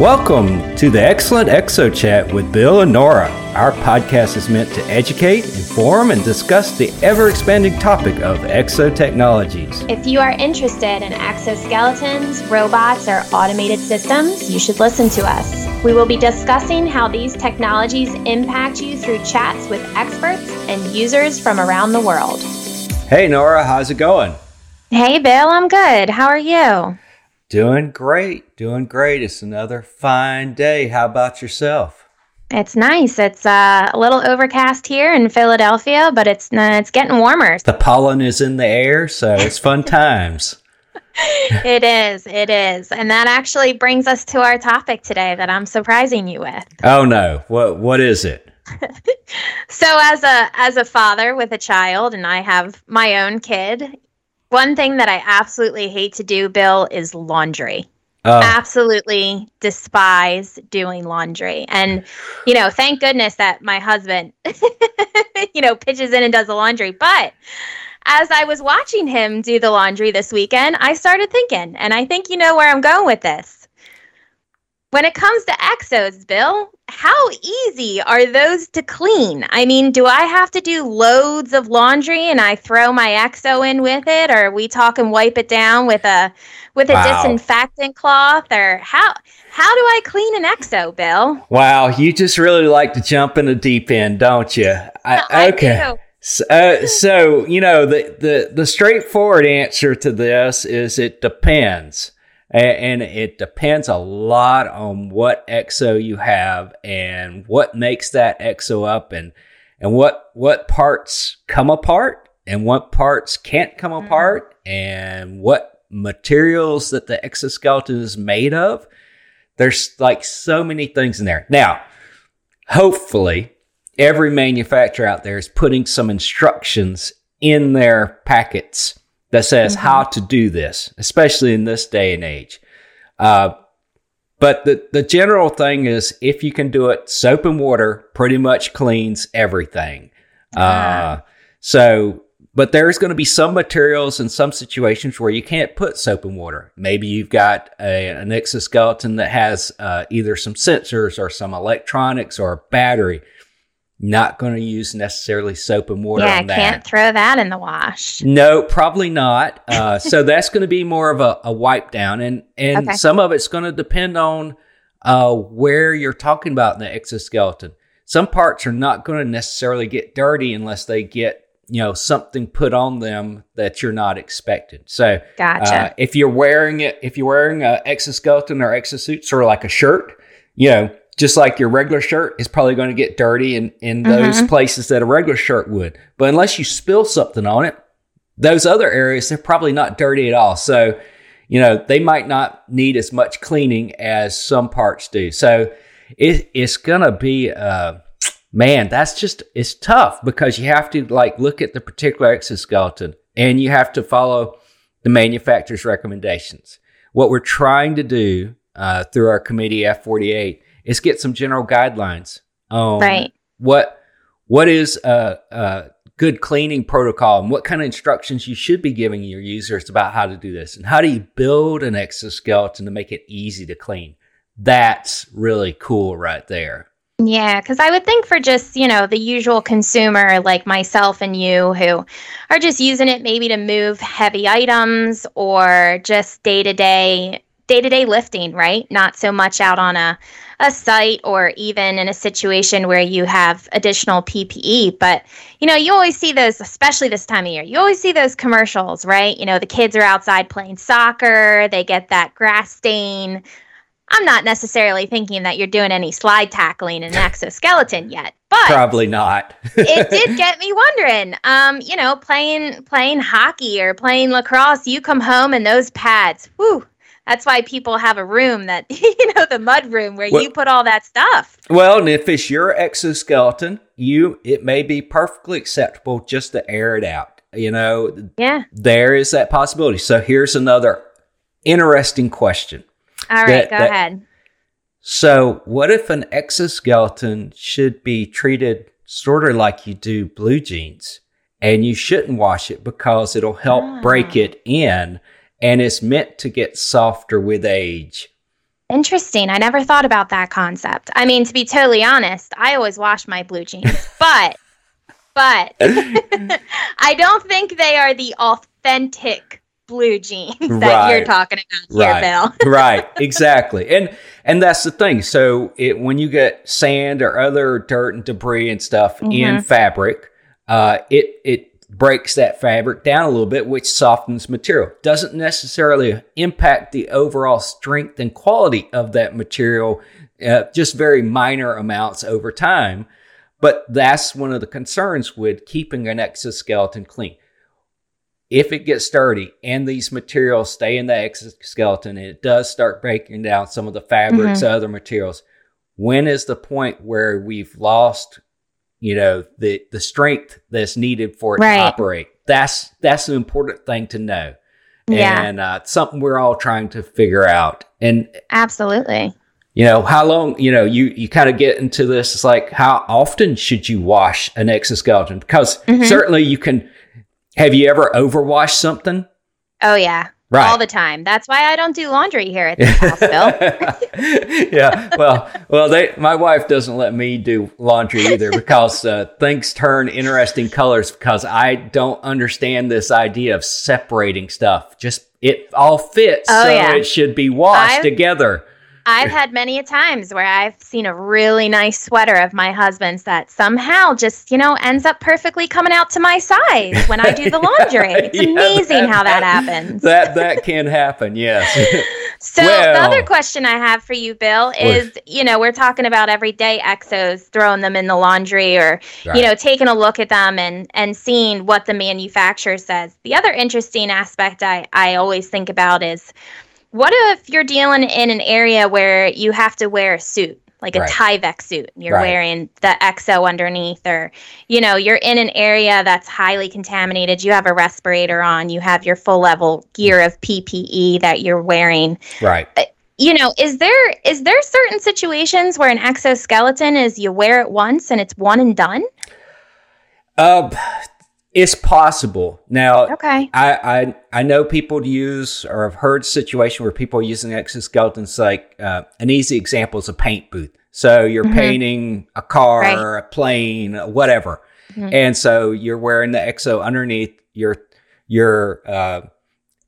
Welcome to the Excellent Exo Chat with Bill and Nora. Our podcast is meant to educate, inform, and discuss the ever expanding topic of exo technologies. If you are interested in exoskeletons, robots, or automated systems, you should listen to us. We will be discussing how these technologies impact you through chats with experts and users from around the world. Hey, Nora, how's it going? Hey, Bill, I'm good. How are you? Doing great. Doing great. It's another fine day. How about yourself? It's nice. It's uh, a little overcast here in Philadelphia, but it's uh, it's getting warmer. The pollen is in the air, so it's fun times. it is. It is. And that actually brings us to our topic today that I'm surprising you with. Oh no. What what is it? so as a as a father with a child and I have my own kid, one thing that I absolutely hate to do, Bill, is laundry. Uh, absolutely despise doing laundry. And, you know, thank goodness that my husband, you know, pitches in and does the laundry. But as I was watching him do the laundry this weekend, I started thinking, and I think you know where I'm going with this. When it comes to exos, Bill, how easy are those to clean? I mean, do I have to do loads of laundry and I throw my exo in with it, or we talk and wipe it down with a with a wow. disinfectant cloth, or how how do I clean an exo, Bill? Wow, you just really like to jump in the deep end, don't you? I, I okay. Do. So, uh, so you know the, the the straightforward answer to this is it depends and it depends a lot on what exo you have and what makes that exo up and and what what parts come apart and what parts can't come mm-hmm. apart and what materials that the exoskeleton is made of there's like so many things in there now hopefully every manufacturer out there is putting some instructions in their packets that says mm-hmm. how to do this, especially in this day and age. Uh, but the, the general thing is if you can do it, soap and water pretty much cleans everything. Uh, so, but there's going to be some materials and some situations where you can't put soap and water. Maybe you've got a, an exoskeleton that has uh, either some sensors or some electronics or a battery not going to use necessarily soap and water yeah, on that. can't throw that in the wash. No, probably not. Uh, so that's going to be more of a, a wipe down, and and okay. some of it's going to depend on uh, where you're talking about in the exoskeleton. Some parts are not going to necessarily get dirty unless they get you know something put on them that you're not expecting. So, gotcha. Uh, if you're wearing it, if you're wearing a exoskeleton or exosuit, sort of like a shirt, you know just like your regular shirt is probably going to get dirty in, in those mm-hmm. places that a regular shirt would. But unless you spill something on it, those other areas, they're probably not dirty at all. So, you know, they might not need as much cleaning as some parts do. So it, it's going to be, uh, man, that's just, it's tough because you have to like look at the particular exoskeleton and you have to follow the manufacturer's recommendations. What we're trying to do uh, through our committee F48 is get some general guidelines on right. what what is a, a good cleaning protocol and what kind of instructions you should be giving your users about how to do this and how do you build an exoskeleton to make it easy to clean. That's really cool right there. Yeah, because I would think for just, you know, the usual consumer like myself and you who are just using it maybe to move heavy items or just day to day day to day lifting, right? Not so much out on a, a site or even in a situation where you have additional PPE. But, you know, you always see those, especially this time of year, you always see those commercials, right? You know, the kids are outside playing soccer, they get that grass stain. I'm not necessarily thinking that you're doing any slide tackling in an exoskeleton yet, but probably not. it did get me wondering. Um, you know, playing playing hockey or playing lacrosse, you come home and those pads, whoo, that's why people have a room that you know the mud room where well, you put all that stuff. Well, and if it's your exoskeleton, you it may be perfectly acceptable just to air it out. You know, yeah, there is that possibility. So here's another interesting question. All right, that, go that, ahead. So, what if an exoskeleton should be treated sort of like you do blue jeans, and you shouldn't wash it because it'll help break ah. it in and it's meant to get softer with age. Interesting. I never thought about that concept. I mean, to be totally honest, I always wash my blue jeans, but but I don't think they are the authentic blue jeans that right. you're talking about here, right. Bill. right, exactly. And and that's the thing. So it, when you get sand or other dirt and debris and stuff mm-hmm. in fabric, uh, it it breaks that fabric down a little bit, which softens material. Doesn't necessarily impact the overall strength and quality of that material, uh, just very minor amounts over time. But that's one of the concerns with keeping an exoskeleton clean. If it gets dirty and these materials stay in the exoskeleton and it does start breaking down some of the fabrics, mm-hmm. other materials, when is the point where we've lost you know the the strength that's needed for it right. to operate. That's that's an important thing to know. Yeah. and uh, something we're all trying to figure out. And absolutely. you know how long you know you you kind of get into this it's like how often should you wash an exoskeleton? Because mm-hmm. certainly you can have you ever overwashed something? Oh yeah Right. All the time. That's why I don't do laundry here at the house, Bill. yeah. Well, well, they, my wife doesn't let me do laundry either because uh, things turn interesting colors because I don't understand this idea of separating stuff. Just it all fits, oh, so yeah. it should be washed I've, together. I've had many a times where I've seen a really nice sweater of my husband's that somehow just, you know, ends up perfectly coming out to my size when I do the laundry. It's yeah, amazing that, how that happens. That that can happen, yes. so well, the other question I have for you, Bill, is, you know, we're talking about everyday exos, throwing them in the laundry or, right. you know, taking a look at them and and seeing what the manufacturer says. The other interesting aspect I, I always think about is what if you're dealing in an area where you have to wear a suit, like a right. Tyvek suit? and You're right. wearing the EXO underneath, or you know, you're in an area that's highly contaminated. You have a respirator on. You have your full level gear of PPE that you're wearing. Right. Uh, you know, is there is there certain situations where an exoskeleton is you wear it once and it's one and done? Uh, it's possible. Now, okay. I, I I know people to use or I've heard situation where people are using exoskeletons like uh, an easy example is a paint booth. So you're mm-hmm. painting a car, right. a plane, whatever, mm-hmm. and so you're wearing the exo underneath your your uh,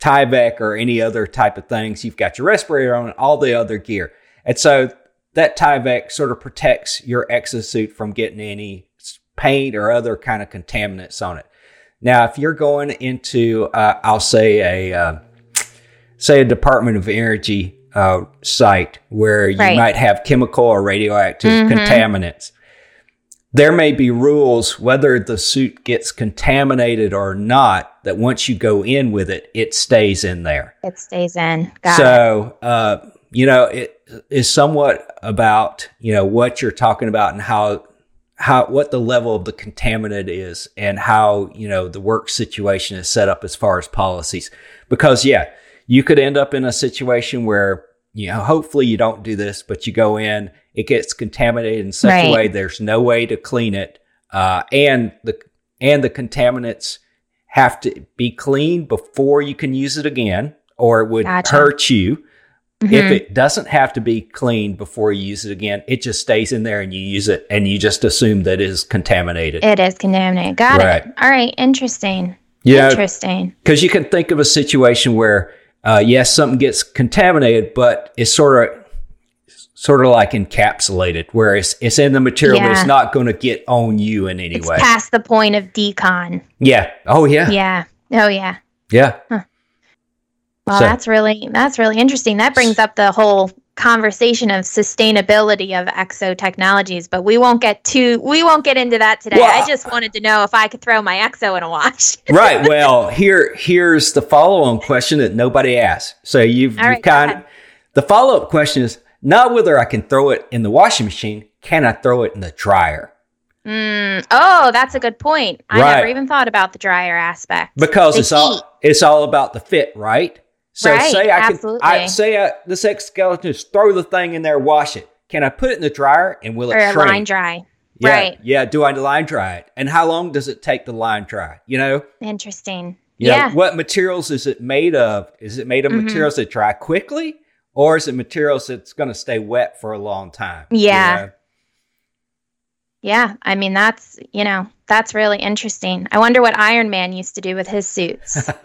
Tyvek or any other type of things. You've got your respirator on, all the other gear, and so that Tyvek sort of protects your exosuit from getting any paint or other kind of contaminants on it. Now, if you're going into, uh, I'll say a, uh, say a Department of Energy uh, site where you right. might have chemical or radioactive mm-hmm. contaminants, there may be rules whether the suit gets contaminated or not. That once you go in with it, it stays in there. It stays in. Got so, uh, you know, it is somewhat about you know what you're talking about and how how what the level of the contaminant is and how you know the work situation is set up as far as policies because yeah you could end up in a situation where you know hopefully you don't do this but you go in it gets contaminated in such right. a way there's no way to clean it uh, and the and the contaminants have to be cleaned before you can use it again or it would gotcha. hurt you Mm-hmm. If it doesn't have to be cleaned before you use it again, it just stays in there and you use it and you just assume that it is contaminated. It is contaminated. Got right. it. All right. Interesting. Yeah. Interesting. Because you can think of a situation where, uh, yes, something gets contaminated, but it's sort of sort of like encapsulated, where it's, it's in the material, yeah. but it's not going to get on you in any it's way. Past the point of decon. Yeah. Oh, yeah. Yeah. Oh, yeah. Yeah. Huh. Well, so, that's really that's really interesting. That brings up the whole conversation of sustainability of exo technologies, but we won't get too we won't get into that today. Well, I just wanted to know if I could throw my exo in a wash. right. Well, here here's the follow-on question that nobody asked. So you've, you right, kind of the follow-up question is not whether I can throw it in the washing machine, can I throw it in the dryer? Mm, oh, that's a good point. I right. never even thought about the dryer aspect. Because the it's heat. all it's all about the fit, right? So right, say I absolutely. can, I say I, this exoskeleton is throw the thing in there, wash it. Can I put it in the dryer and will it shrink? line dry? Yeah, right. Yeah. Do I line dry it? And how long does it take to line dry? You know. Interesting. You yeah. Know, what materials is it made of? Is it made of mm-hmm. materials that dry quickly, or is it materials that's going to stay wet for a long time? Yeah. You know? Yeah, I mean that's you know that's really interesting. I wonder what Iron Man used to do with his suits.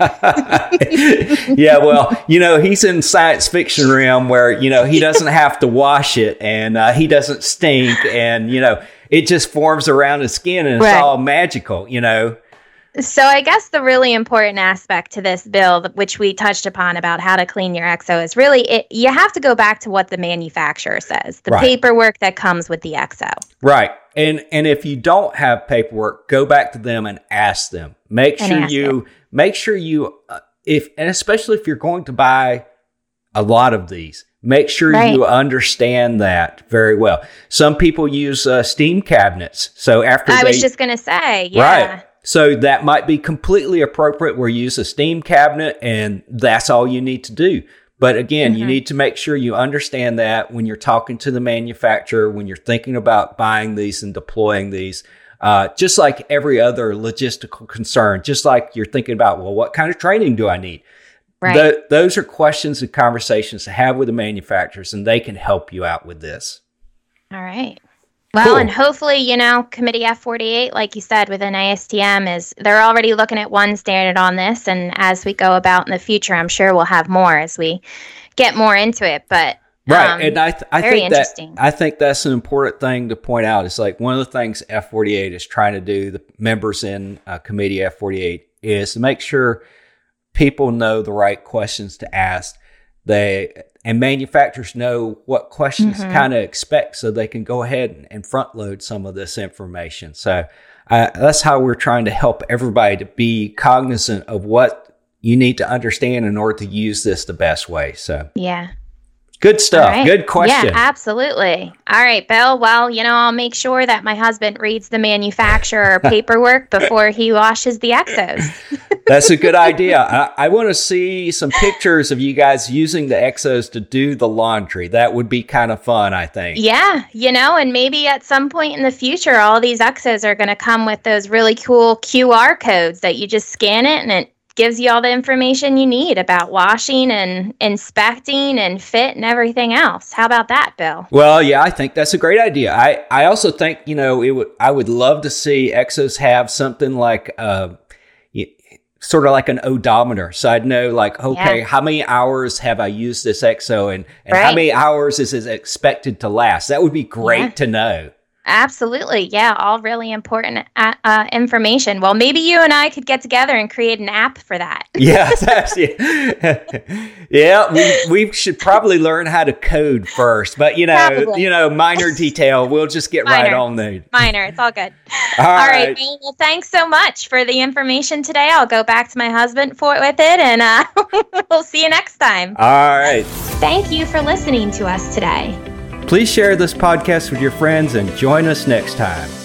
yeah, well, you know he's in science fiction realm where you know he doesn't have to wash it and uh, he doesn't stink and you know it just forms around his skin and it's right. all magical. You know, so I guess the really important aspect to this bill, which we touched upon about how to clean your exo, is really it, you have to go back to what the manufacturer says, the right. paperwork that comes with the exo. Right. And and if you don't have paperwork, go back to them and ask them. Make and sure you them. make sure you uh, if and especially if you're going to buy a lot of these, make sure right. you understand that very well. Some people use uh, steam cabinets. So after I they, was just going to say, yeah. Right so that might be completely appropriate where you use a steam cabinet and that's all you need to do. But again, mm-hmm. you need to make sure you understand that when you're talking to the manufacturer, when you're thinking about buying these and deploying these, uh, just like every other logistical concern, just like you're thinking about, well, what kind of training do I need? Right. The, those are questions and conversations to have with the manufacturers, and they can help you out with this. All right. Well, cool. and hopefully, you know, Committee F48, like you said, within ASTM is they're already looking at one standard on this, and as we go about in the future, I'm sure we'll have more as we get more into it. But right, um, and I th- I think that I think that's an important thing to point out. It's like one of the things F48 is trying to do. The members in uh, Committee F48 is to make sure people know the right questions to ask. They and manufacturers know what questions mm-hmm. kind of expect so they can go ahead and, and front load some of this information. So uh, that's how we're trying to help everybody to be cognizant of what you need to understand in order to use this the best way. So, yeah. Good stuff. Right. Good question. Yeah, absolutely. All right, Bill. Well, you know, I'll make sure that my husband reads the manufacturer paperwork before he washes the exos. That's a good idea. I, I want to see some pictures of you guys using the exos to do the laundry. That would be kind of fun, I think. Yeah, you know, and maybe at some point in the future, all these exos are going to come with those really cool QR codes that you just scan it and it gives you all the information you need about washing and inspecting and fit and everything else. How about that, Bill? Well, yeah, I think that's a great idea. I, I also think, you know, it would I would love to see Exos have something like uh, sort of like an odometer. So I'd know like, okay, yeah. how many hours have I used this Exo and, and right. how many hours is it expected to last? That would be great yeah. to know. Absolutely. Yeah, all really important uh, uh, information. Well, maybe you and I could get together and create an app for that. yeah, yeah. We, we should probably learn how to code first, but you know, probably. you know, minor detail. We'll just get minor. right on there. Minor. It's all good. all, all right. right. Well, thanks so much for the information today. I'll go back to my husband for with it, and uh, we'll see you next time. All right. Thank you for listening to us today. Please share this podcast with your friends and join us next time.